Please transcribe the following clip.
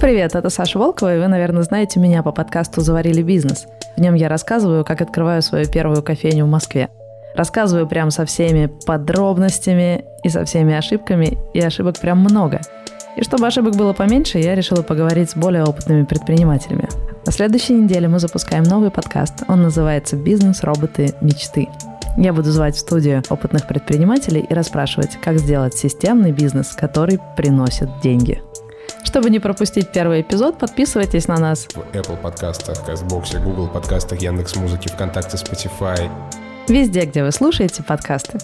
Привет, это Саша Волкова, и вы, наверное, знаете меня по подкасту «Заварили бизнес». В нем я рассказываю, как открываю свою первую кофейню в Москве. Рассказываю прям со всеми подробностями и со всеми ошибками, и ошибок прям много. И чтобы ошибок было поменьше, я решила поговорить с более опытными предпринимателями. На следующей неделе мы запускаем новый подкаст. Он называется «Бизнес. Роботы. Мечты». Я буду звать в студию опытных предпринимателей и расспрашивать, как сделать системный бизнес, который приносит деньги. Чтобы не пропустить первый эпизод, подписывайтесь на нас. В Apple подкастах, Казбоксе, Google подкастах, Яндекс.Музыке, ВКонтакте, Spotify. Везде, где вы слушаете подкасты.